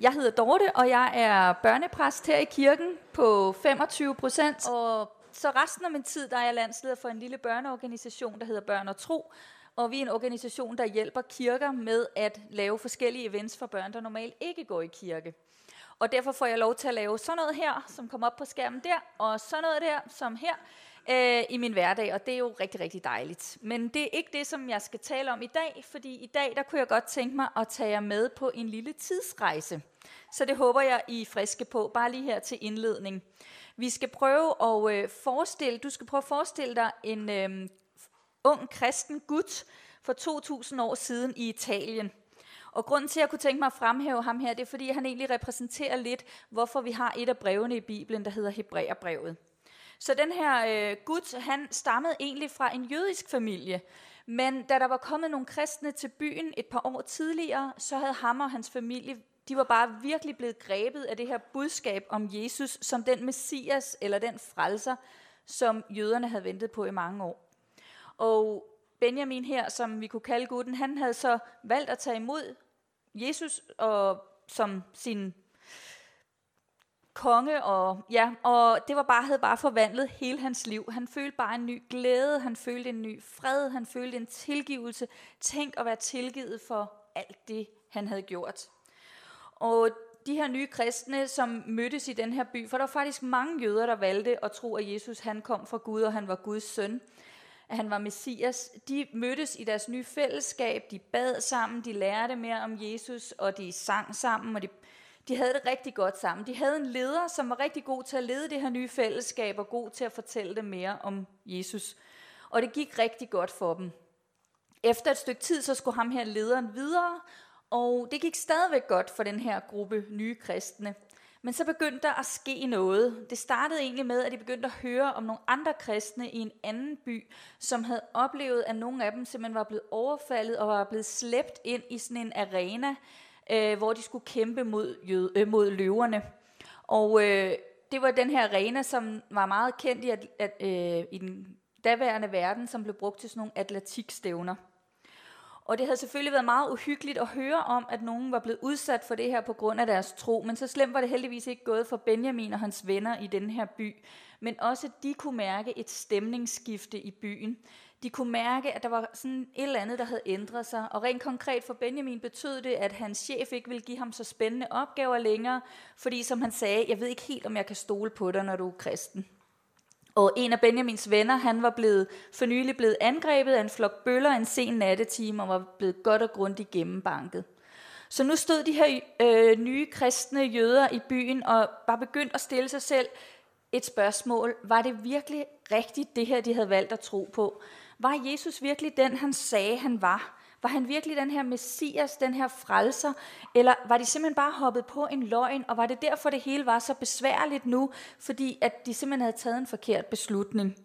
Jeg hedder Dorte, og jeg er børnepræst her i kirken på 25 procent. Og så resten af min tid, der er jeg landsleder for en lille børneorganisation, der hedder Børn og Tro. Og vi er en organisation, der hjælper kirker med at lave forskellige events for børn, der normalt ikke går i kirke. Og derfor får jeg lov til at lave sådan noget her, som kommer op på skærmen der, og sådan noget der, som her, øh, i min hverdag, og det er jo rigtig, rigtig dejligt. Men det er ikke det, som jeg skal tale om i dag, fordi i dag, der kunne jeg godt tænke mig at tage jer med på en lille tidsrejse. Så det håber jeg, I er friske på, bare lige her til indledning. Vi skal prøve at øh, forestille, du skal prøve at forestille dig en øh, ung kristen gut for 2000 år siden i Italien. Og grunden til, at jeg kunne tænke mig at fremhæve ham her, det er, fordi han egentlig repræsenterer lidt, hvorfor vi har et af brevene i Bibelen, der hedder Hebræerbrevet. Så den her øh, gut, han stammede egentlig fra en jødisk familie. Men da der var kommet nogle kristne til byen et par år tidligere, så havde ham og hans familie, de var bare virkelig blevet grebet af det her budskab om Jesus som den messias eller den frelser, som jøderne havde ventet på i mange år. Og Benjamin her, som vi kunne kalde gutten, han havde så valgt at tage imod Jesus og, som sin konge, og, ja, og det var bare, havde bare forvandlet hele hans liv. Han følte bare en ny glæde, han følte en ny fred, han følte en tilgivelse. Tænk at være tilgivet for alt det, han havde gjort. Og de her nye kristne, som mødtes i den her by, for der var faktisk mange jøder, der valgte at tro, at Jesus han kom fra Gud, og han var Guds søn, at han var Messias. De mødtes i deres nye fællesskab, de bad sammen, de lærte mere om Jesus, og de sang sammen, og de de havde det rigtig godt sammen. De havde en leder, som var rigtig god til at lede det her nye fællesskab, og god til at fortælle dem mere om Jesus. Og det gik rigtig godt for dem. Efter et stykke tid, så skulle ham her lederen videre, og det gik stadigvæk godt for den her gruppe nye kristne. Men så begyndte der at ske noget. Det startede egentlig med, at de begyndte at høre om nogle andre kristne i en anden by, som havde oplevet, at nogle af dem simpelthen var blevet overfaldet og var blevet slæbt ind i sådan en arena, øh, hvor de skulle kæmpe mod, jød, øh, mod løverne. Og øh, det var den her arena, som var meget kendt i, at, at, øh, i den daværende verden, som blev brugt til sådan nogle atletikstævner. Og det havde selvfølgelig været meget uhyggeligt at høre om, at nogen var blevet udsat for det her på grund af deres tro, men så slemt var det heldigvis ikke gået for Benjamin og hans venner i den her by. Men også de kunne mærke et stemningsskifte i byen. De kunne mærke, at der var sådan et eller andet, der havde ændret sig. Og rent konkret for Benjamin betød det, at hans chef ikke ville give ham så spændende opgaver længere, fordi som han sagde, jeg ved ikke helt, om jeg kan stole på dig, når du er kristen. Og en af Benjamins venner, han var blevet for nylig blevet angrebet af en flok bøller en sen nattetime og var blevet godt og grundigt gennembanket. Så nu stod de her øh, nye kristne jøder i byen og var begyndt at stille sig selv et spørgsmål. Var det virkelig rigtigt, det her, de havde valgt at tro på? Var Jesus virkelig den, han sagde, han var? Var han virkelig den her messias, den her frelser? Eller var de simpelthen bare hoppet på en løgn, og var det derfor, det hele var så besværligt nu, fordi at de simpelthen havde taget en forkert beslutning?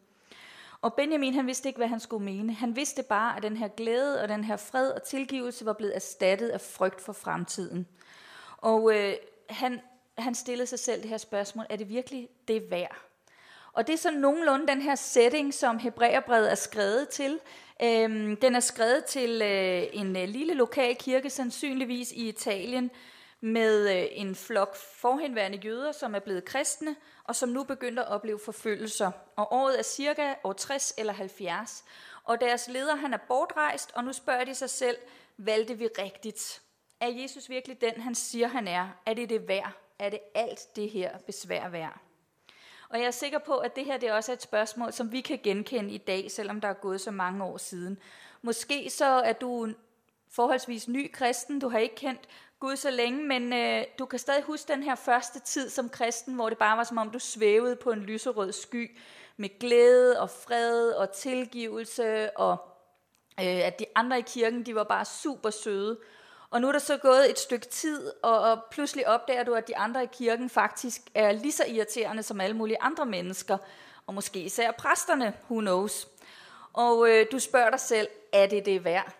Og Benjamin, han vidste ikke, hvad han skulle mene. Han vidste bare, at den her glæde og den her fred og tilgivelse var blevet erstattet af frygt for fremtiden. Og øh, han, han stillede sig selv det her spørgsmål, er det virkelig det værd? Og det er sådan nogenlunde den her setting, som Hebræerbrevet er skrevet til. Øhm, den er skrevet til øh, en øh, lille lokal kirke, sandsynligvis i Italien, med øh, en flok forhenværende jøder, som er blevet kristne, og som nu begynder at opleve forfølgelser. Og året er cirka år 60 eller 70. Og deres leder han er bortrejst, og nu spørger de sig selv, valgte vi rigtigt? Er Jesus virkelig den, han siger, han er? Er det det værd? Er det alt det her besvær værd? Og jeg er sikker på, at det her det også er et spørgsmål, som vi kan genkende i dag, selvom der er gået så mange år siden. Måske så er du forholdsvis ny kristen, du har ikke kendt Gud så længe, men øh, du kan stadig huske den her første tid som kristen, hvor det bare var som om du svævede på en lyserød sky med glæde og fred og tilgivelse, og øh, at de andre i kirken, de var bare super søde. Og nu er der så gået et stykke tid, og, og pludselig opdager du, at de andre i kirken faktisk er lige så irriterende som alle mulige andre mennesker, og måske især præsterne, who knows. Og øh, du spørger dig selv, er det det værd?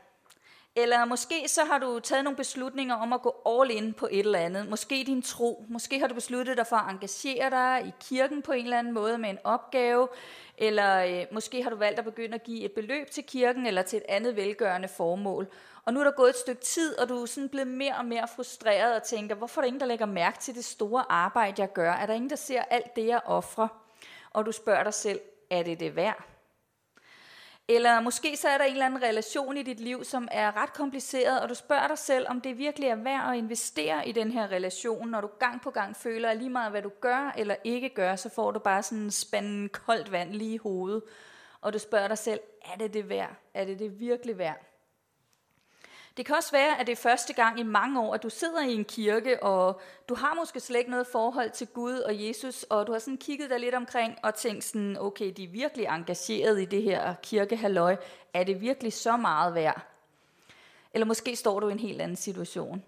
Eller måske så har du taget nogle beslutninger om at gå all in på et eller andet. Måske din tro. Måske har du besluttet dig for at engagere dig i kirken på en eller anden måde med en opgave. Eller øh, måske har du valgt at begynde at give et beløb til kirken eller til et andet velgørende formål. Og nu er der gået et stykke tid, og du er sådan blevet mere og mere frustreret og tænker, hvorfor er der ingen, der lægger mærke til det store arbejde, jeg gør? Er der ingen, der ser alt det, jeg offrer? Og du spørger dig selv, er det det værd? Eller måske så er der en eller anden relation i dit liv, som er ret kompliceret, og du spørger dig selv, om det virkelig er værd at investere i den her relation, når du gang på gang føler, at lige meget hvad du gør eller ikke gør, så får du bare sådan en spanden koldt vand lige i hovedet. Og du spørger dig selv, er det det værd? Er det det virkelig værd? Det kan også være, at det er første gang i mange år, at du sidder i en kirke, og du har måske slet ikke noget forhold til Gud og Jesus, og du har sådan kigget dig lidt omkring og tænkt sådan, okay, de er virkelig engageret i det her kirkehalløj. Er det virkelig så meget værd? Eller måske står du i en helt anden situation.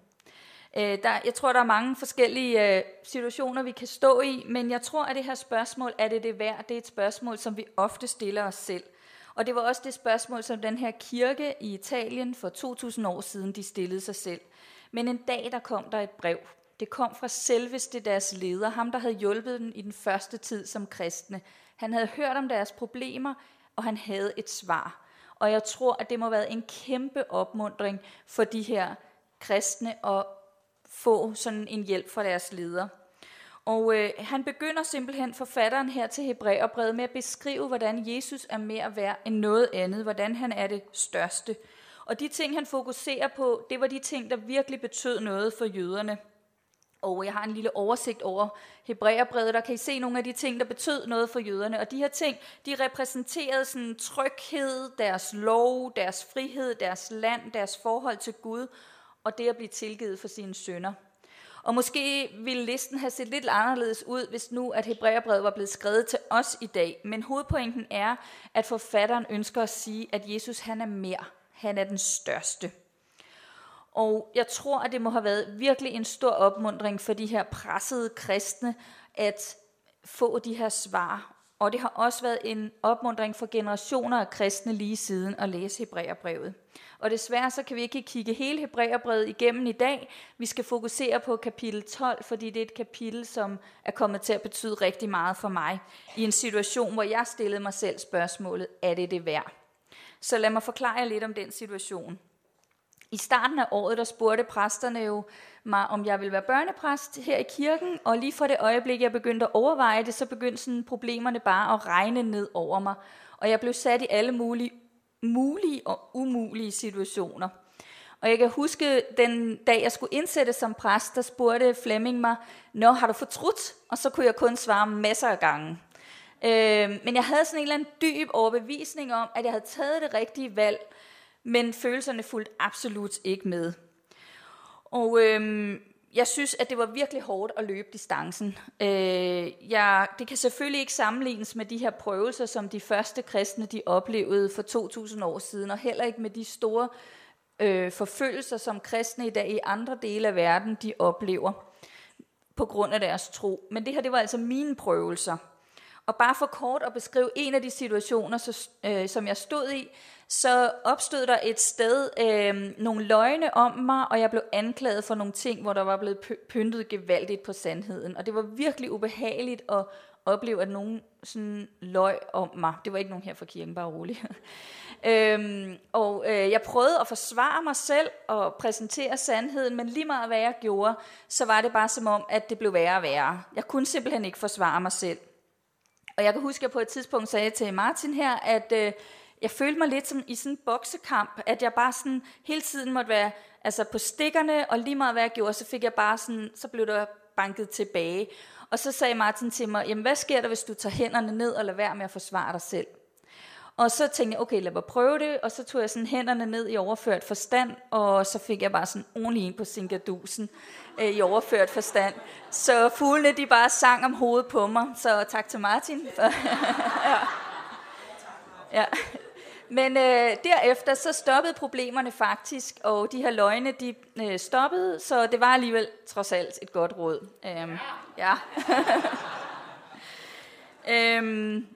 Øh, der, jeg tror, der er mange forskellige øh, situationer, vi kan stå i, men jeg tror, at det her spørgsmål, er det det værd, det er et spørgsmål, som vi ofte stiller os selv. Og det var også det spørgsmål, som den her kirke i Italien for 2000 år siden, de stillede sig selv. Men en dag, der kom der et brev. Det kom fra selveste deres leder, ham der havde hjulpet dem i den første tid som kristne. Han havde hørt om deres problemer, og han havde et svar. Og jeg tror, at det må have været en kæmpe opmundring for de her kristne at få sådan en hjælp fra deres leder. Og øh, han begynder simpelthen forfatteren her til Hebræerbrevet med at beskrive, hvordan Jesus er mere værd end noget andet, hvordan han er det største. Og de ting, han fokuserer på, det var de ting, der virkelig betød noget for jøderne. Og øh, jeg har en lille oversigt over Hebræerbrevet, der kan I se nogle af de ting, der betød noget for jøderne. Og de her ting, de repræsenterede sådan tryghed, deres lov, deres frihed, deres land, deres forhold til Gud, og det at blive tilgivet for sine sønder. Og måske ville listen have set lidt anderledes ud, hvis nu at Hebræerbrevet var blevet skrevet til os i dag. Men hovedpointen er, at forfatteren ønsker at sige, at Jesus han er mere. Han er den største. Og jeg tror, at det må have været virkelig en stor opmundring for de her pressede kristne at få de her svar. Og det har også været en opmundring for generationer af kristne lige siden at læse Hebræerbrevet. Og desværre så kan vi ikke kigge hele Hebræerbrevet igennem i dag. Vi skal fokusere på kapitel 12, fordi det er et kapitel, som er kommet til at betyde rigtig meget for mig. I en situation, hvor jeg stillede mig selv spørgsmålet, er det det værd? Så lad mig forklare jer lidt om den situation. I starten af året, der spurgte præsterne jo mig, om jeg ville være børnepræst her i kirken, og lige fra det øjeblik, jeg begyndte at overveje det, så begyndte sådan problemerne bare at regne ned over mig. Og jeg blev sat i alle mulige mulige og umulige situationer. Og jeg kan huske, den dag jeg skulle indsætte som præst, der spurgte Flemming mig, Nå, har du fortrudt? Og så kunne jeg kun svare masser af gange. Øh, men jeg havde sådan en eller anden dyb overbevisning om, at jeg havde taget det rigtige valg, men følelserne fulgte absolut ikke med. Og øhm, jeg synes, at det var virkelig hårdt at løbe distancen. Øh, jeg, det kan selvfølgelig ikke sammenlignes med de her prøvelser, som de første kristne de oplevede for 2000 år siden, og heller ikke med de store øh, forfølgelser, som kristne i dag i andre dele af verden de oplever på grund af deres tro. Men det her, det var altså mine prøvelser. Og bare for kort at beskrive en af de situationer, så, øh, som jeg stod i, så opstod der et sted øh, nogle løgne om mig, og jeg blev anklaget for nogle ting, hvor der var blevet pyntet gevaldigt på sandheden. Og det var virkelig ubehageligt at opleve, at nogen sådan løg om mig. Det var ikke nogen her fra kirken, bare rolig. øhm, og øh, jeg prøvede at forsvare mig selv og præsentere sandheden, men lige meget hvad jeg gjorde, så var det bare som om, at det blev værre og værre. Jeg kunne simpelthen ikke forsvare mig selv. Og jeg kan huske, at jeg på et tidspunkt sagde til Martin her, at øh, jeg følte mig lidt som i sådan en boksekamp, at jeg bare sådan hele tiden måtte være altså på stikkerne, og lige meget hvad jeg gjorde, så fik jeg bare sådan, så blev der banket tilbage. Og så sagde Martin til mig, jamen hvad sker der, hvis du tager hænderne ned og lader være med at forsvare dig selv? Og så tænkte jeg, okay, lad mig prøve det, og så tog jeg sådan hænderne ned i overført forstand, og så fik jeg bare sådan ordentlig en på sinkadusen øh, i overført forstand. Så fuglene, de bare sang om hovedet på mig, så tak til Martin. ja. ja. Men øh, derefter så stoppede problemerne faktisk, og de her løgne, de øh, stoppede, så det var alligevel trods alt et godt råd. Øhm, ja. øhm,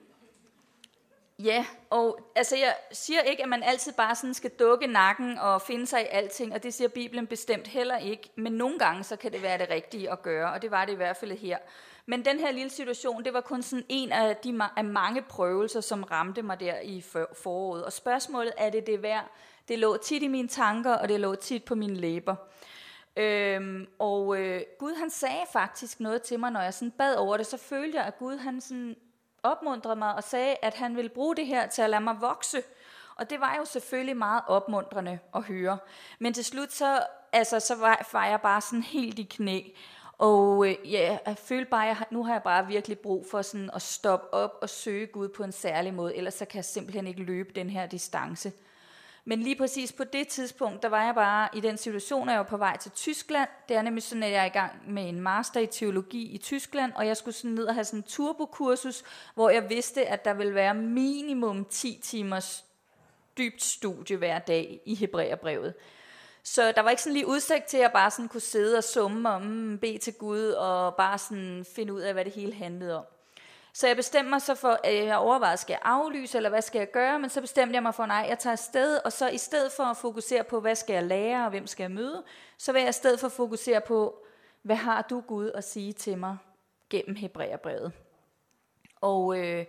Ja, og altså jeg siger ikke, at man altid bare sådan skal dukke nakken og finde sig i alting, og det siger Bibelen bestemt heller ikke, men nogle gange så kan det være det rigtige at gøre, og det var det i hvert fald her. Men den her lille situation, det var kun sådan en af de af mange prøvelser, som ramte mig der i foråret. Og spørgsmålet er det det værd? Det lå tit i mine tanker, og det lå tit på mine læber. Øhm, og øh, Gud han sagde faktisk noget til mig, når jeg sådan bad over det, så følte jeg, at Gud han sådan opmuntrede mig og sagde, at han ville bruge det her til at lade mig vokse. Og det var jo selvfølgelig meget opmuntrende at høre. Men til slut så, altså, så var, var jeg bare sådan helt i knæ. Og øh, ja, jeg følte bare, at nu har jeg bare virkelig brug for sådan at stoppe op og søge Gud på en særlig måde, ellers så kan jeg simpelthen ikke løbe den her distance. Men lige præcis på det tidspunkt, der var jeg bare i den situation, at jeg var på vej til Tyskland. Det er nemlig sådan, at jeg er i gang med en master i teologi i Tyskland, og jeg skulle sådan ned og have sådan en turbokursus, hvor jeg vidste, at der ville være minimum 10 timers dybt studie hver dag i Hebræerbrevet. Så der var ikke sådan lige udsigt til, at jeg bare sådan kunne sidde og summe og mm, bede til Gud, og bare sådan finde ud af, hvad det hele handlede om. Så jeg bestemte mig så for, at jeg overvejede, skal jeg aflyse, eller hvad skal jeg gøre? Men så bestemte jeg mig for, nej, jeg tager afsted, og så i stedet for at fokusere på, hvad skal jeg lære, og hvem skal jeg møde, så vil jeg i stedet for fokusere på, hvad har du Gud at sige til mig gennem Hebræerbrevet? Og, øh,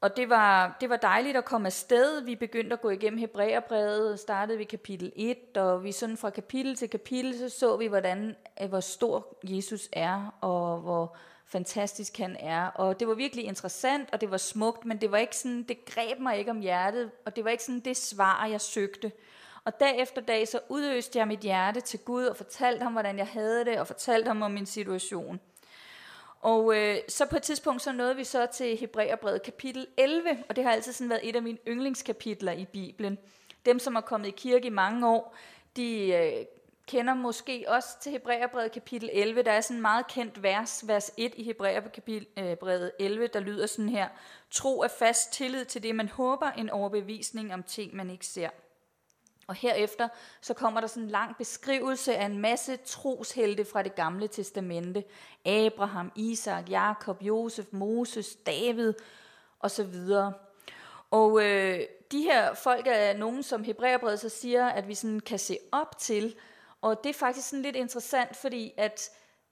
og det var, det var dejligt at komme afsted. Vi begyndte at gå igennem Hebræerbrevet, startede vi kapitel 1, og vi sådan fra kapitel til kapitel, så så vi, hvordan, øh, hvor stor Jesus er, og hvor, fantastisk han er. Og det var virkelig interessant, og det var smukt, men det var ikke sådan, det greb mig ikke om hjertet, og det var ikke sådan det svar, jeg søgte. Og dag efter dag, så udøste jeg mit hjerte til Gud, og fortalte ham, hvordan jeg havde det, og fortalte ham om min situation. Og øh, så på et tidspunkt, så nåede vi så til Hebræerbrevet kapitel 11, og det har altid sådan været et af mine yndlingskapitler i Bibelen. Dem, som har kommet i kirke i mange år, de øh, kender måske også til Hebræerbrevet kapitel 11. Der er sådan en meget kendt vers, vers 1 i Hebræerbrevet 11, øh, der lyder sådan her. Tro er fast tillid til det, man håber, en overbevisning om ting, man ikke ser. Og herefter så kommer der sådan en lang beskrivelse af en masse troshelte fra det gamle testamente. Abraham, Isak, Jakob, Josef, Moses, David osv. Og øh, de her folk er nogen, som Hebræerbrevet så siger, at vi sådan kan se op til, og det er faktisk sådan lidt interessant, fordi at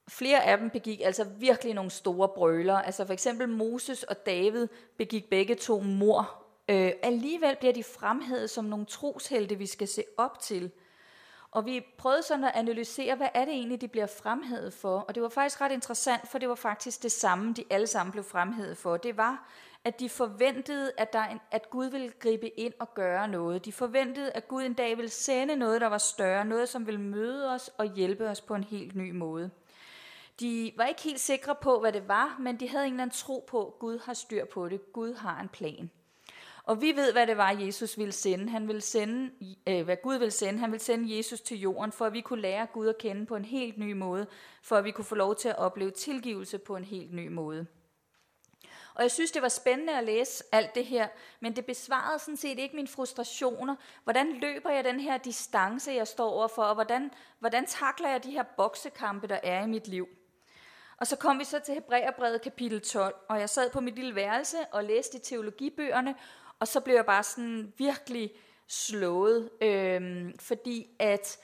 flere af dem begik altså virkelig nogle store brøler. Altså for eksempel Moses og David begik begge to mor. Øh, alligevel bliver de fremhævet som nogle troshelte, vi skal se op til. Og vi prøvede sådan at analysere, hvad er det egentlig, de bliver fremhævet for. Og det var faktisk ret interessant, for det var faktisk det samme, de alle sammen blev fremhævet for. Det var, at de forventede, at, der en, at Gud ville gribe ind og gøre noget. De forventede, at Gud en dag ville sende noget, der var større, noget, som ville møde os og hjælpe os på en helt ny måde. De var ikke helt sikre på, hvad det var, men de havde en eller anden tro på, at Gud har styr på det. Gud har en plan. Og vi ved, hvad det var, Jesus ville sende. Han ville sende, øh, hvad Gud ville sende. Han ville sende Jesus til jorden, for at vi kunne lære Gud at kende på en helt ny måde, for at vi kunne få lov til at opleve tilgivelse på en helt ny måde. Og jeg synes, det var spændende at læse alt det her, men det besvarede sådan set ikke mine frustrationer. Hvordan løber jeg den her distance, jeg står overfor, og hvordan, hvordan takler jeg de her boksekampe, der er i mit liv? Og så kom vi så til Hebræerbrevet kapitel 12, og jeg sad på mit lille værelse og læste i teologibøgerne, og så blev jeg bare sådan virkelig slået, øh, fordi at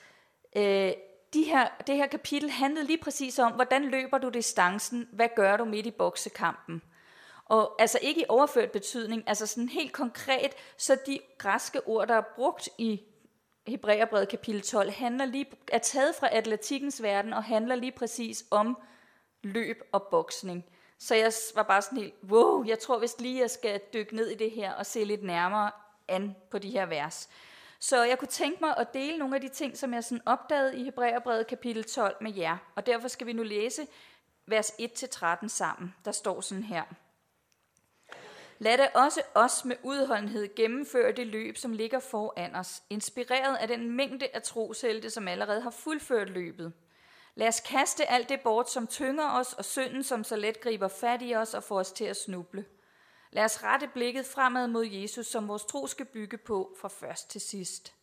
øh, de her, det her kapitel handlede lige præcis om, hvordan løber du distancen, hvad gør du midt i boksekampen? Og altså ikke i overført betydning, altså sådan helt konkret, så de græske ord, der er brugt i Hebræerbrevet kapitel 12, handler lige, er taget fra atletikkens verden og handler lige præcis om løb og boksning. Så jeg var bare sådan helt, wow, jeg tror vist lige, jeg skal dykke ned i det her og se lidt nærmere an på de her vers. Så jeg kunne tænke mig at dele nogle af de ting, som jeg sådan opdagede i Hebræerbrevet kapitel 12 med jer. Og derfor skal vi nu læse vers 1-13 sammen. Der står sådan her. Lad da også os med udholdenhed gennemføre det løb, som ligger foran os, inspireret af den mængde af troshelte, som allerede har fuldført løbet. Lad os kaste alt det bort, som tynger os, og synden, som så let griber fat i os og får os til at snuble. Lad os rette blikket fremad mod Jesus, som vores tro skal bygge på fra først til sidst.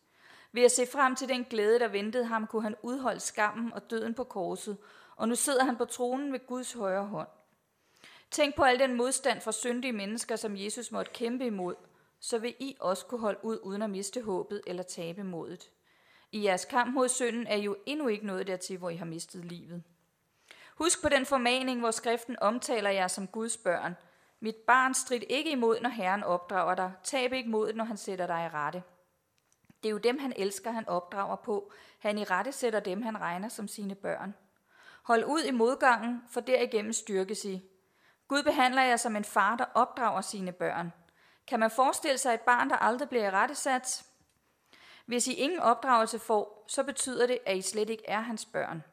Ved at se frem til den glæde, der ventede ham, kunne han udholde skammen og døden på korset, og nu sidder han på tronen ved Guds højre hånd. Tænk på al den modstand fra syndige mennesker, som Jesus måtte kæmpe imod, så vil I også kunne holde ud uden at miste håbet eller tabe modet. I jeres kamp mod synden er jo endnu ikke noget dertil, hvor I har mistet livet. Husk på den formaning, hvor skriften omtaler jer som Guds børn. Mit barn, strid ikke imod, når Herren opdrager dig. Tab ikke modet, når han sætter dig i rette. Det er jo dem, han elsker, han opdrager på. Han i rette sætter dem, han regner som sine børn. Hold ud i modgangen, for derigennem styrkes I. Gud behandler jer som en far, der opdrager sine børn. Kan man forestille sig et barn, der aldrig bliver rettesat? Hvis I ingen opdragelse får, så betyder det, at I slet ikke er hans børn.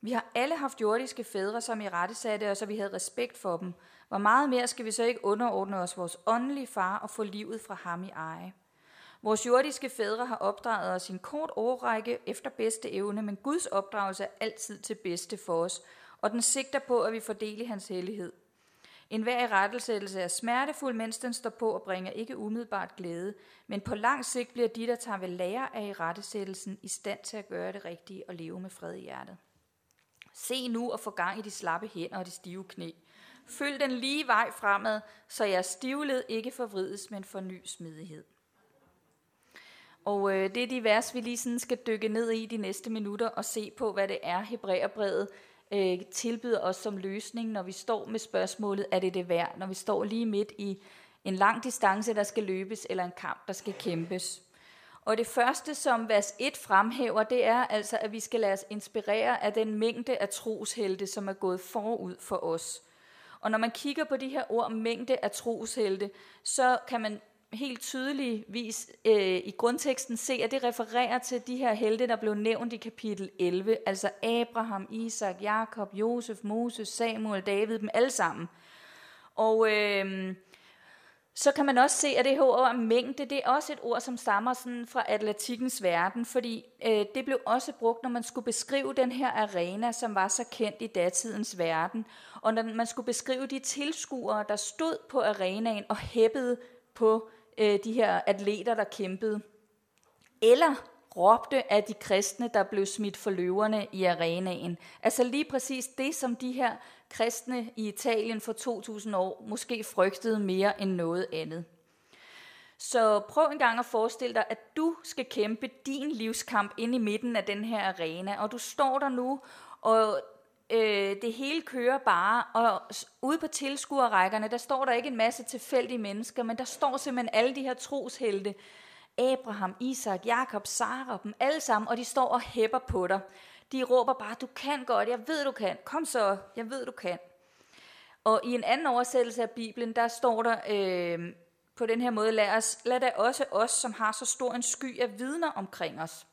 Vi har alle haft jordiske fædre, som i rettesatte, og så vi havde respekt for dem. Hvor meget mere skal vi så ikke underordne os vores åndelige far og få livet fra ham i eje? Vores jordiske fædre har opdraget os i en kort årrække efter bedste evne, men Guds opdragelse er altid til bedste for os, og den sigter på, at vi fordeler i hans hellighed. En hver rettelsættelse er smertefuld, mens den står på og bringer ikke umiddelbart glæde, men på lang sigt bliver de, der tager ved lære af i rettesættelsen, i stand til at gøre det rigtige og leve med fred i hjertet. Se nu og få gang i de slappe hænder og de stive knæ. Følg den lige vej fremad, så jeres stivled ikke forvrides, men forny smidighed. Og øh, det er de vers, vi lige sådan skal dykke ned i de næste minutter og se på, hvad det er, Hebræerbrevet øh, tilbyder os som løsning, når vi står med spørgsmålet, er det det værd? Når vi står lige midt i en lang distance, der skal løbes, eller en kamp, der skal kæmpes. Og det første, som vers 1 fremhæver, det er altså, at vi skal lade os inspirere af den mængde af troshelte, som er gået forud for os. Og når man kigger på de her ord, mængde af troshelte, så kan man helt tydeligvis øh, i grundteksten se, at det refererer til de her helte, der blev nævnt i kapitel 11, altså Abraham, Isak, Jakob, Josef, Moses, Samuel, David, dem alle sammen. Og øh, så kan man også se, at det her ord mængde, det er også et ord, som stammer sådan fra atletikkens verden, fordi øh, det blev også brugt, når man skulle beskrive den her arena, som var så kendt i datidens verden, og når man skulle beskrive de tilskuere, der stod på arenaen og hæppede på øh, de her atleter, der kæmpede. Eller råbte af de kristne, der blev smidt for løverne i arenaen. Altså lige præcis det, som de her kristne i Italien for 2000 år måske frygtede mere end noget andet. Så prøv en gang at forestille dig, at du skal kæmpe din livskamp ind i midten af den her arena, og du står der nu, og øh, det hele kører bare, og ude på tilskuerrækkerne, der står der ikke en masse tilfældige mennesker, men der står simpelthen alle de her troshelte, Abraham, Isak, Jakob, Sara, dem alle sammen, og de står og hæpper på dig. De råber bare, du kan godt, jeg ved du kan, kom så, jeg ved du kan. Og i en anden oversættelse af Bibelen, der står der øh, på den her måde, lad, os, lad da også os, som har så stor en sky af vidner omkring os.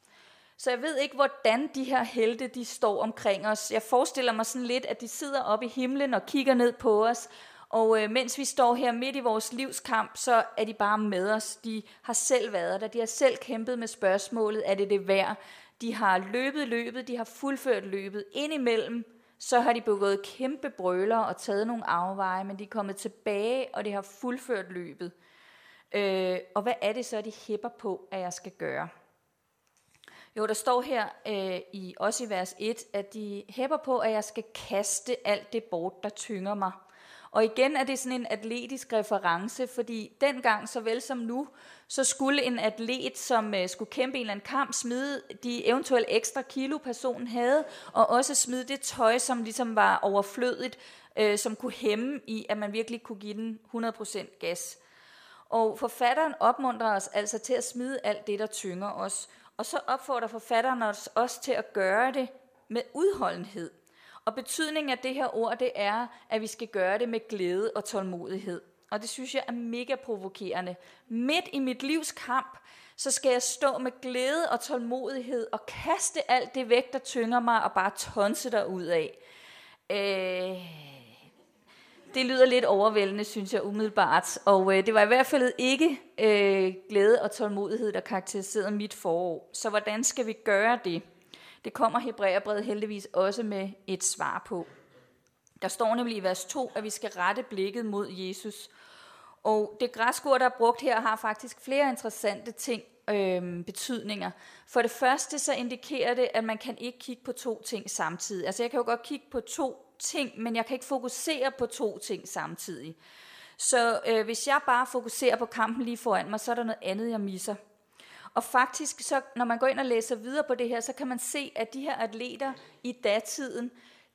Så jeg ved ikke, hvordan de her helte, de står omkring os. Jeg forestiller mig sådan lidt, at de sidder oppe i himlen og kigger ned på os, og øh, mens vi står her midt i vores livskamp, så er de bare med os. De har selv været der. De har selv kæmpet med spørgsmålet, er det det værd? De har løbet løbet, de har fuldført løbet. Indimellem, så har de begået kæmpe brøler og taget nogle afveje, men de er kommet tilbage, og de har fuldført løbet. Øh, og hvad er det så, de hæpper på, at jeg skal gøre? Jo, der står her øh, i også i vers 1, at de hæpper på, at jeg skal kaste alt det bort, der tynger mig. Og igen er det sådan en atletisk reference, fordi dengang såvel som nu, så skulle en atlet, som øh, skulle kæmpe en eller anden kamp, smide de eventuelle ekstra kilo, personen havde, og også smide det tøj, som ligesom var overflødigt, øh, som kunne hæmme i, at man virkelig kunne give den 100% gas. Og forfatteren opmuntrer os altså til at smide alt det, der tynger os. Og så opfordrer forfatteren os også til at gøre det med udholdenhed. Og betydningen af det her ord, det er, at vi skal gøre det med glæde og tålmodighed. Og det synes jeg er mega provokerende. Midt i mit livs kamp, så skal jeg stå med glæde og tålmodighed og kaste alt det væk, der tynger mig, og bare tonse der ud af. Øh, det lyder lidt overvældende, synes jeg umiddelbart. Og øh, det var i hvert fald ikke øh, glæde og tålmodighed, der karakteriserede mit forår. Så hvordan skal vi gøre det? Det kommer Hebræerbrevet heldigvis også med et svar på. Der står nemlig i vers 2, at vi skal rette blikket mod Jesus. Og det græske ord, der er brugt her, har faktisk flere interessante ting, øh, betydninger. For det første så indikerer det, at man kan ikke kigge på to ting samtidig. Altså jeg kan jo godt kigge på to ting, men jeg kan ikke fokusere på to ting samtidig. Så øh, hvis jeg bare fokuserer på kampen lige foran mig, så er der noget andet, jeg misser. Og faktisk, så, når man går ind og læser videre på det her, så kan man se, at de her atleter i datiden,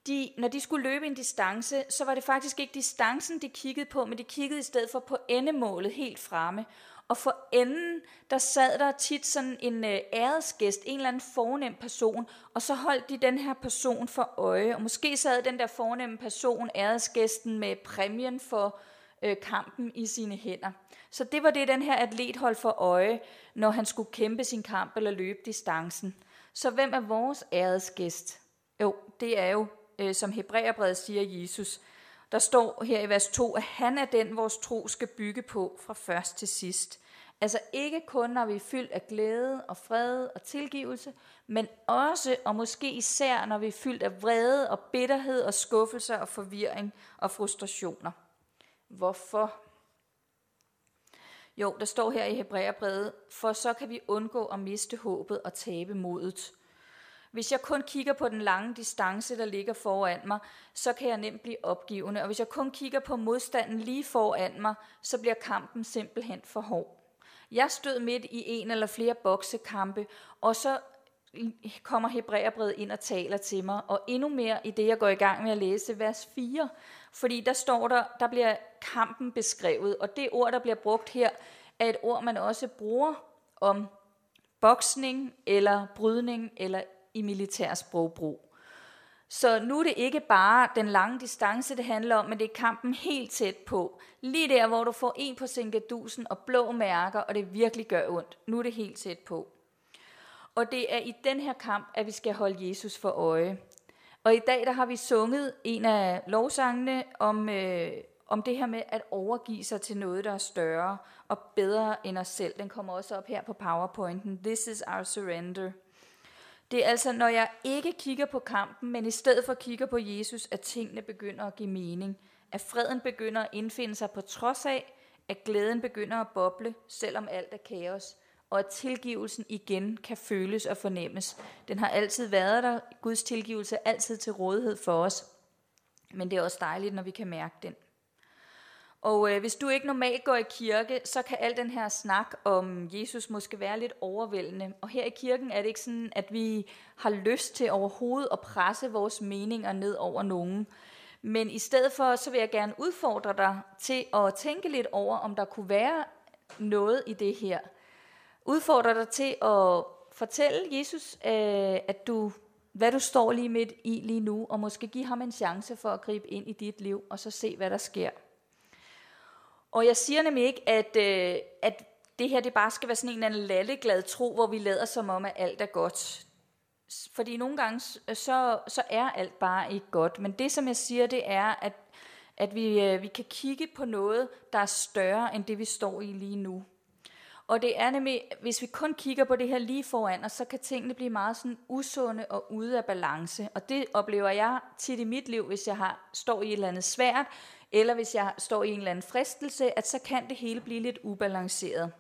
de, når de skulle løbe en distance, så var det faktisk ikke distancen, de kiggede på, men de kiggede i stedet for på endemålet helt fremme. Og for enden, der sad der tit sådan en øh, æresgæst, en eller anden fornem person, og så holdt de den her person for øje. Og måske sad den der fornemme person, æresgæsten, med præmien for øh, kampen i sine hænder. Så det var det, den her atlet holdt for øje, når han skulle kæmpe sin kamp eller løbe distancen. Så hvem er vores æresgæst? Jo, det er jo, øh, som Hebræerbrevet siger Jesus. Der står her i vers 2, at han er den, vores tro skal bygge på fra først til sidst. Altså ikke kun, når vi er fyldt af glæde og fred og tilgivelse, men også og måske især, når vi er fyldt af vrede og bitterhed og skuffelser og forvirring og frustrationer. Hvorfor? Jo, der står her i Hebræerbrevet, for så kan vi undgå at miste håbet og tabe modet. Hvis jeg kun kigger på den lange distance, der ligger foran mig, så kan jeg nemt blive opgivende. Og hvis jeg kun kigger på modstanden lige foran mig, så bliver kampen simpelthen for hård. Jeg stod midt i en eller flere boksekampe, og så kommer Hebræerbrevet ind og taler til mig, og endnu mere i det, jeg går i gang med at læse, vers 4, fordi der står der, der bliver kampen beskrevet, og det ord, der bliver brugt her, er et ord, man også bruger om boksning, eller brydning, eller i militær sprogbrug. Så nu er det ikke bare den lange distance, det handler om, men det er kampen helt tæt på. Lige der, hvor du får en på sinkadusen og blå mærker, og det virkelig gør ondt. Nu er det helt tæt på. Og det er i den her kamp, at vi skal holde Jesus for øje. Og i dag der har vi sunget en af lovsangene om, øh, om det her med at overgive sig til noget, der er større og bedre end os selv. Den kommer også op her på PowerPointen. This is our surrender. Det er altså, når jeg ikke kigger på kampen, men i stedet for kigger på Jesus, at tingene begynder at give mening. At freden begynder at indfinde sig på trods af, at glæden begynder at boble, selvom alt er kaos og at tilgivelsen igen kan føles og fornemmes. Den har altid været der. Guds tilgivelse er altid til rådighed for os. Men det er også dejligt, når vi kan mærke den. Og øh, hvis du ikke normalt går i kirke, så kan al den her snak om Jesus måske være lidt overvældende. Og her i kirken er det ikke sådan, at vi har lyst til overhovedet at presse vores meninger ned over nogen. Men i stedet for, så vil jeg gerne udfordre dig til at tænke lidt over, om der kunne være noget i det her Udfordre dig til at fortælle Jesus, øh, at du, hvad du står lige midt i lige nu, og måske give ham en chance for at gribe ind i dit liv, og så se, hvad der sker. Og jeg siger nemlig ikke, at, øh, at det her det bare skal være sådan en eller anden lalleglad tro, hvor vi lader som om, at alt er godt. Fordi nogle gange, så, så er alt bare ikke godt. Men det, som jeg siger, det er, at, at vi, øh, vi kan kigge på noget, der er større end det, vi står i lige nu. Og det er nemlig, hvis vi kun kigger på det her lige foran os, så kan tingene blive meget sådan usunde og ude af balance. Og det oplever jeg tit i mit liv, hvis jeg har, står i et eller andet svært, eller hvis jeg står i en eller anden fristelse, at så kan det hele blive lidt ubalanceret.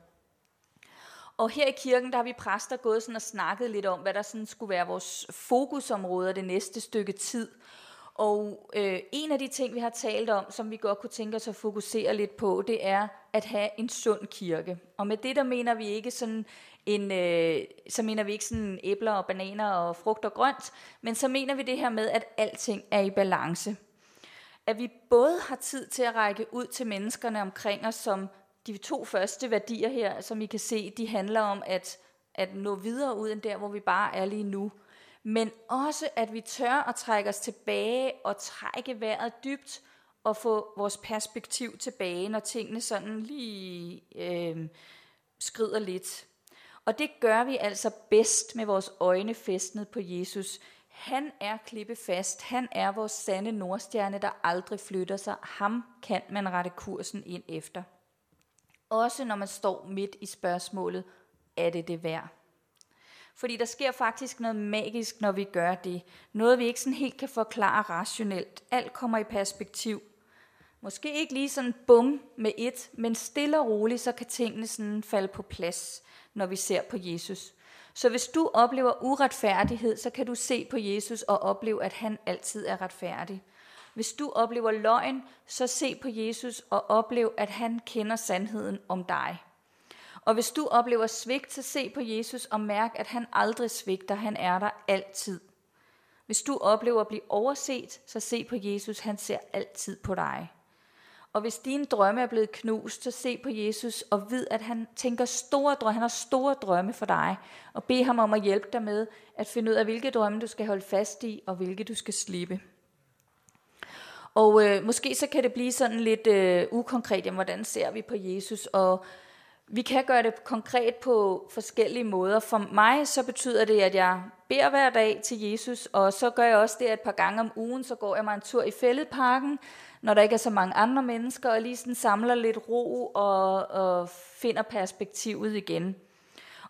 Og her i kirken, der har vi præster gået sådan og snakket lidt om, hvad der sådan skulle være vores fokusområder det næste stykke tid. Og øh, en af de ting, vi har talt om, som vi godt kunne tænke os at fokusere lidt på, det er at have en sund kirke. Og med det, der mener vi ikke sådan en, øh, så mener vi ikke sådan æbler og bananer og frugt og grønt, men så mener vi det her med, at alting er i balance. At vi både har tid til at række ud til menneskerne omkring os, som de to første værdier her, som I kan se, de handler om at, at nå videre ud end der, hvor vi bare er lige nu – men også at vi tør at trække os tilbage og trække vejret dybt og få vores perspektiv tilbage, når tingene sådan lige øh, skrider lidt. Og det gør vi altså bedst med vores øjne festnet på Jesus. Han er klippefast. Han er vores sande nordstjerne, der aldrig flytter sig. Ham kan man rette kursen ind efter. Også når man står midt i spørgsmålet, er det det værd? Fordi der sker faktisk noget magisk, når vi gør det. Noget, vi ikke sådan helt kan forklare rationelt. Alt kommer i perspektiv. Måske ikke lige sådan bum med et, men stille og roligt, så kan tingene sådan falde på plads, når vi ser på Jesus. Så hvis du oplever uretfærdighed, så kan du se på Jesus og opleve, at han altid er retfærdig. Hvis du oplever løgn, så se på Jesus og oplev, at han kender sandheden om dig. Og hvis du oplever svigt, så se på Jesus og mærk, at han aldrig svigter. Han er der altid. Hvis du oplever at blive overset, så se på Jesus. Han ser altid på dig. Og hvis dine drømme er blevet knust, så se på Jesus og vid, at han tænker store drømme. Han har store drømme for dig. Og bed ham om at hjælpe dig med at finde ud af, hvilke drømme du skal holde fast i, og hvilke du skal slippe. Og øh, måske så kan det blive sådan lidt øh, ukonkret, jamen, hvordan ser vi på Jesus? Og vi kan gøre det konkret på forskellige måder. For mig så betyder det, at jeg beder hver dag til Jesus, og så gør jeg også det, at et par gange om ugen, så går jeg mig en tur i fældeparken, når der ikke er så mange andre mennesker, og lige sådan samler lidt ro og, og finder perspektivet igen.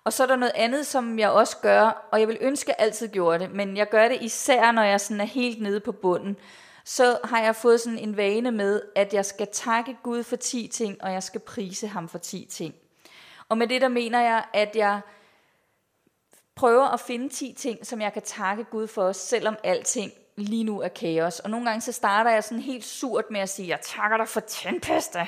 Og så er der noget andet, som jeg også gør, og jeg vil ønske, at jeg altid gjorde det, men jeg gør det især, når jeg sådan er helt nede på bunden. Så har jeg fået sådan en vane med, at jeg skal takke Gud for 10 ting, og jeg skal prise ham for 10 ting. Og med det der mener jeg, at jeg prøver at finde 10 ting, som jeg kan takke Gud for, selvom alting lige nu er kaos. Og nogle gange så starter jeg sådan helt surt med at sige, jeg takker dig for tandpasta,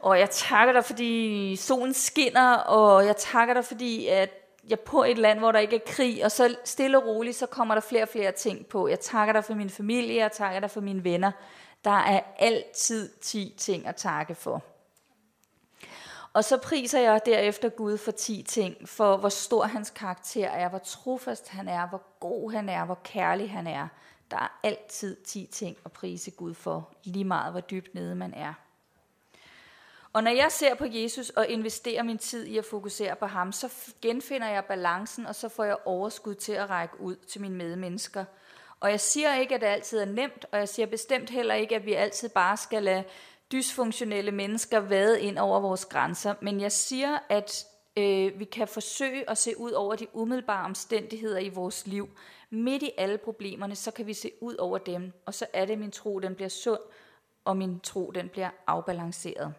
og jeg takker dig, fordi solen skinner, og jeg takker dig, fordi at jeg er på et land, hvor der ikke er krig, og så stille og roligt, så kommer der flere og flere ting på. Jeg takker dig for min familie, jeg takker dig for mine venner. Der er altid 10 ting at takke for. Og så priser jeg derefter Gud for 10 ting, for hvor stor hans karakter er, hvor trofast han er, hvor god han er, hvor kærlig han er. Der er altid 10 ting at prise Gud for, lige meget hvor dybt nede man er. Og når jeg ser på Jesus og investerer min tid i at fokusere på ham, så genfinder jeg balancen, og så får jeg overskud til at række ud til mine medmennesker. Og jeg siger ikke, at det altid er nemt, og jeg siger bestemt heller ikke, at vi altid bare skal lade dysfunktionelle mennesker vade ind over vores grænser, men jeg siger, at øh, vi kan forsøge at se ud over de umiddelbare omstændigheder i vores liv. Midt i alle problemerne, så kan vi se ud over dem, og så er det, min tro den bliver sund, og min tro den bliver afbalanceret.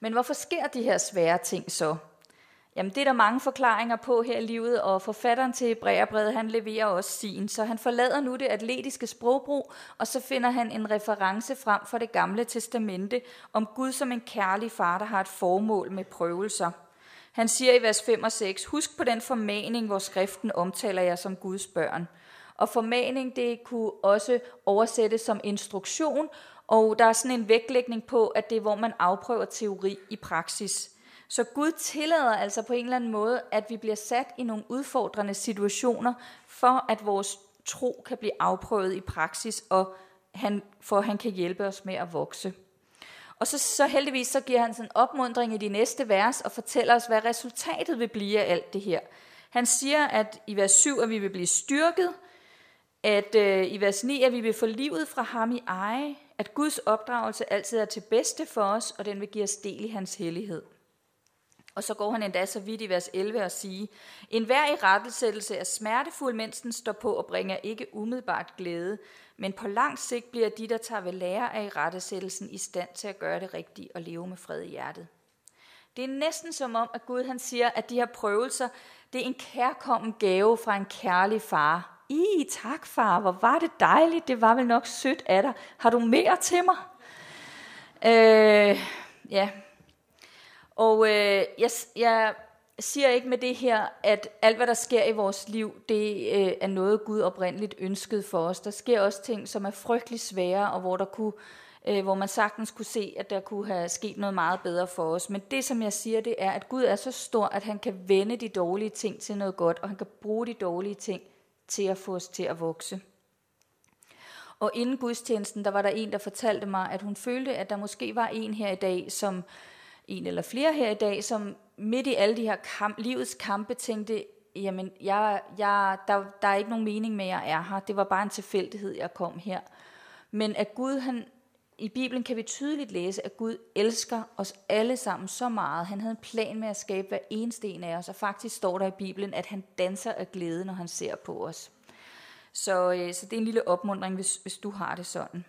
Men hvorfor sker de her svære ting så? Jamen det er der mange forklaringer på her i livet, og forfatteren til Hebræerbrevet, han leverer også sin. Så han forlader nu det atletiske sprogbrug, og så finder han en reference frem for det gamle testamente om Gud som en kærlig far, der har et formål med prøvelser. Han siger i vers 5 og 6, husk på den formaning, hvor skriften omtaler jer som Guds børn. Og formaning, det kunne også oversættes som instruktion, og der er sådan en vægtlægning på, at det er, hvor man afprøver teori i praksis. Så Gud tillader altså på en eller anden måde, at vi bliver sat i nogle udfordrende situationer, for at vores tro kan blive afprøvet i praksis, og han, for at han kan hjælpe os med at vokse. Og så, så heldigvis så giver han sådan en opmundring i de næste vers, og fortæller os, hvad resultatet vil blive af alt det her. Han siger, at i vers 7, at vi vil blive styrket, at øh, i vers 9, at vi vil få livet fra ham i eje, at Guds opdragelse altid er til bedste for os, og den vil give os del i hans hellighed. Og så går han endda så vidt i vers 11 og sige, En hver i rettelsættelse er smertefuld, mens den står på og bringer ikke umiddelbart glæde, men på lang sigt bliver de, der tager ved lære af i rettesættelsen, i stand til at gøre det rigtigt og leve med fred i hjertet. Det er næsten som om, at Gud han siger, at de her prøvelser, det er en kærkommen gave fra en kærlig far. I, tak far, hvor var det dejligt, det var vel nok sødt af dig. Har du mere til mig? Øh, ja, og øh, jeg, jeg siger ikke med det her, at alt hvad der sker i vores liv, det øh, er noget Gud oprindeligt ønsket for os. Der sker også ting, som er frygtelig svære, og hvor der kunne øh, hvor man sagtens kunne se, at der kunne have sket noget meget bedre for os. Men det, som jeg siger, det er, at Gud er så stor, at han kan vende de dårlige ting til noget godt, og han kan bruge de dårlige ting til at få os til at vokse. Og inden gudstjenesten, der var der en, der fortalte mig, at hun følte, at der måske var en her i dag, som en eller flere her i dag, som midt i alle de her kamp, livets kampe tænkte, jamen, jeg, jeg, der, der er ikke nogen mening med, at jeg er her. Det var bare en tilfældighed, jeg kom her. Men at Gud, han, i Bibelen kan vi tydeligt læse, at Gud elsker os alle sammen så meget. Han havde en plan med at skabe hver eneste en af os, og faktisk står der i Bibelen, at han danser af glæde, når han ser på os. Så, øh, så det er en lille opmundring, hvis, hvis du har det sådan.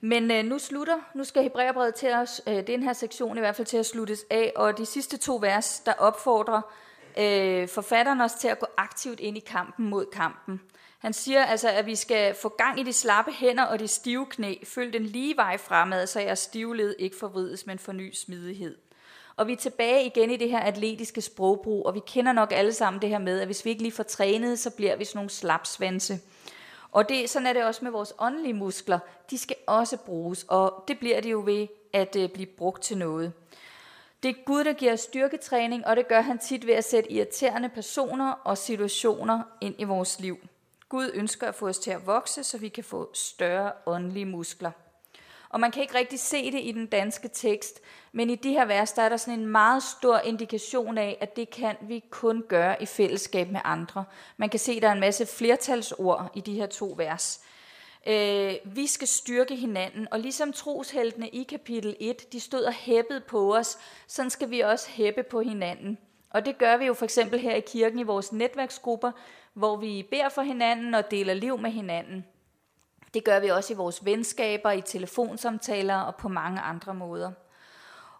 Men øh, nu slutter, nu skal Hebræerbrevet til os, øh, den her sektion i hvert fald til at sluttes af, og de sidste to vers, der opfordrer øh, forfatteren os til at gå aktivt ind i kampen mod kampen. Han siger altså, at vi skal få gang i de slappe hænder og de stive knæ. Følg den lige vej fremad, så jeres stivled ikke forvrides, men forny smidighed. Og vi er tilbage igen i det her atletiske sprogbrug, og vi kender nok alle sammen det her med, at hvis vi ikke lige får trænet, så bliver vi sådan nogle slapsvanse. Og det, sådan er det også med vores åndelige muskler. De skal også bruges, og det bliver det jo ved at øh, blive brugt til noget. Det er Gud, der giver styrketræning, og det gør han tit ved at sætte irriterende personer og situationer ind i vores liv. Gud ønsker at få os til at vokse, så vi kan få større åndelige muskler. Og man kan ikke rigtig se det i den danske tekst, men i de her vers, der er der sådan en meget stor indikation af, at det kan vi kun gøre i fællesskab med andre. Man kan se, at der er en masse flertalsord i de her to vers. Øh, vi skal styrke hinanden, og ligesom trosheltene i kapitel 1, de stod og hæppede på os, sådan skal vi også hæppe på hinanden. Og det gør vi jo for eksempel her i kirken i vores netværksgrupper, hvor vi beder for hinanden og deler liv med hinanden. Det gør vi også i vores venskaber, i telefonsamtaler og på mange andre måder.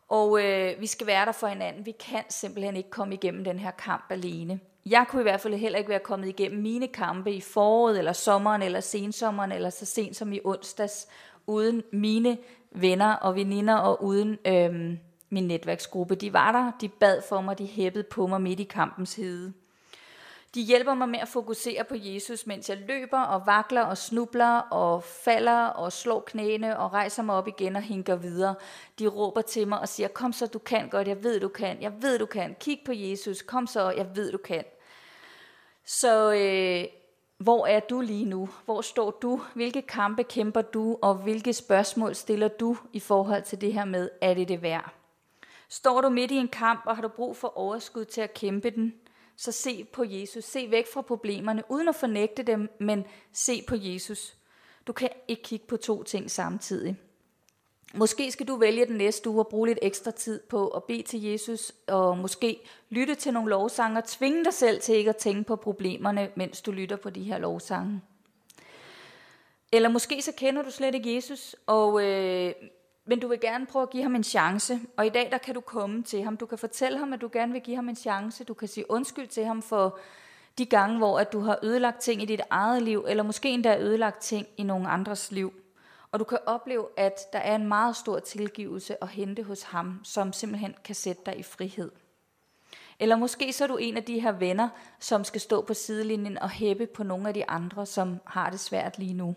Og øh, vi skal være der for hinanden. Vi kan simpelthen ikke komme igennem den her kamp alene. Jeg kunne i hvert fald heller ikke være kommet igennem mine kampe i foråret, eller sommeren, eller sensommeren, eller så sent som i onsdags, uden mine venner og veninder, og uden øh, min netværksgruppe. De var der, de bad for mig, de hæppede på mig midt i kampens hede. De hjælper mig med at fokusere på Jesus, mens jeg løber og vakler og snubler og falder og slår knæene og rejser mig op igen og hinker videre. De råber til mig og siger, kom så, du kan godt, jeg ved, du kan, jeg ved, du kan. Kig på Jesus, kom så, jeg ved, du kan. Så øh, hvor er du lige nu? Hvor står du? Hvilke kampe kæmper du? Og hvilke spørgsmål stiller du i forhold til det her med, er det det værd? Står du midt i en kamp, og har du brug for overskud til at kæmpe den? Så se på Jesus. Se væk fra problemerne, uden at fornægte dem, men se på Jesus. Du kan ikke kigge på to ting samtidig. Måske skal du vælge den næste uge og bruge lidt ekstra tid på at bede til Jesus, og måske lytte til nogle lovsange og tvinge dig selv til ikke at tænke på problemerne, mens du lytter på de her lovsange. Eller måske så kender du slet ikke Jesus, og, øh, men du vil gerne prøve at give ham en chance. Og i dag der kan du komme til ham. Du kan fortælle ham, at du gerne vil give ham en chance. Du kan sige undskyld til ham for de gange, hvor at du har ødelagt ting i dit eget liv, eller måske endda ødelagt ting i nogen andres liv. Og du kan opleve, at der er en meget stor tilgivelse at hente hos ham, som simpelthen kan sætte dig i frihed. Eller måske så er du en af de her venner, som skal stå på sidelinjen og hæppe på nogle af de andre, som har det svært lige nu.